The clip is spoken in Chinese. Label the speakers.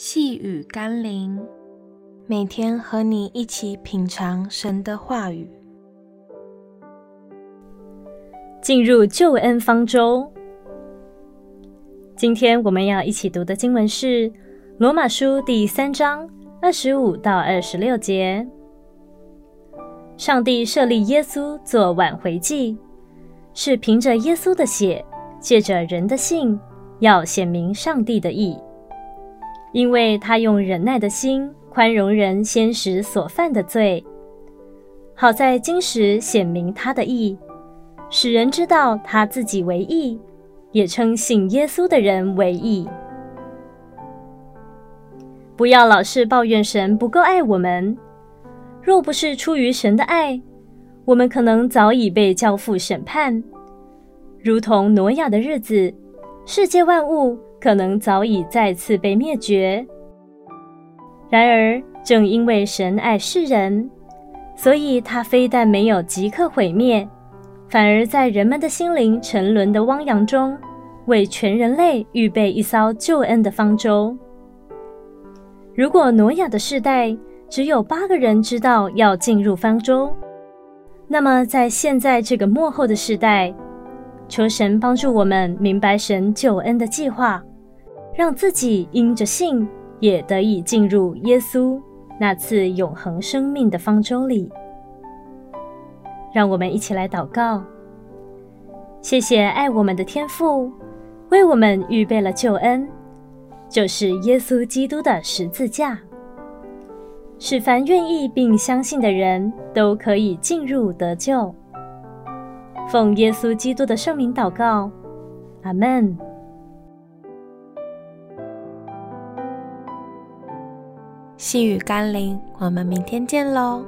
Speaker 1: 细雨甘霖，每天和你一起品尝神的话语，
Speaker 2: 进入救恩方舟。今天我们要一起读的经文是《罗马书》第三章二十五到二十六节。上帝设立耶稣做挽回祭，是凭着耶稣的血，借着人的信，要显明上帝的义。因为他用忍耐的心宽容人先时所犯的罪，好在今时显明他的义，使人知道他自己为义，也称信耶稣的人为义。不要老是抱怨神不够爱我们，若不是出于神的爱，我们可能早已被教父审判，如同挪亚的日子，世界万物。可能早已再次被灭绝。然而，正因为神爱世人，所以他非但没有即刻毁灭，反而在人们的心灵沉沦的汪洋中，为全人类预备一艘救恩的方舟。如果挪亚的世代只有八个人知道要进入方舟，那么在现在这个末后的世代，求神帮助我们明白神救恩的计划。让自己因着信，也得以进入耶稣那次永恒生命的方舟里。让我们一起来祷告：谢谢爱我们的天父，为我们预备了救恩，就是耶稣基督的十字架，使凡愿意并相信的人都可以进入得救。奉耶稣基督的圣名祷告，阿门。
Speaker 1: 细雨甘霖，我们明天见喽。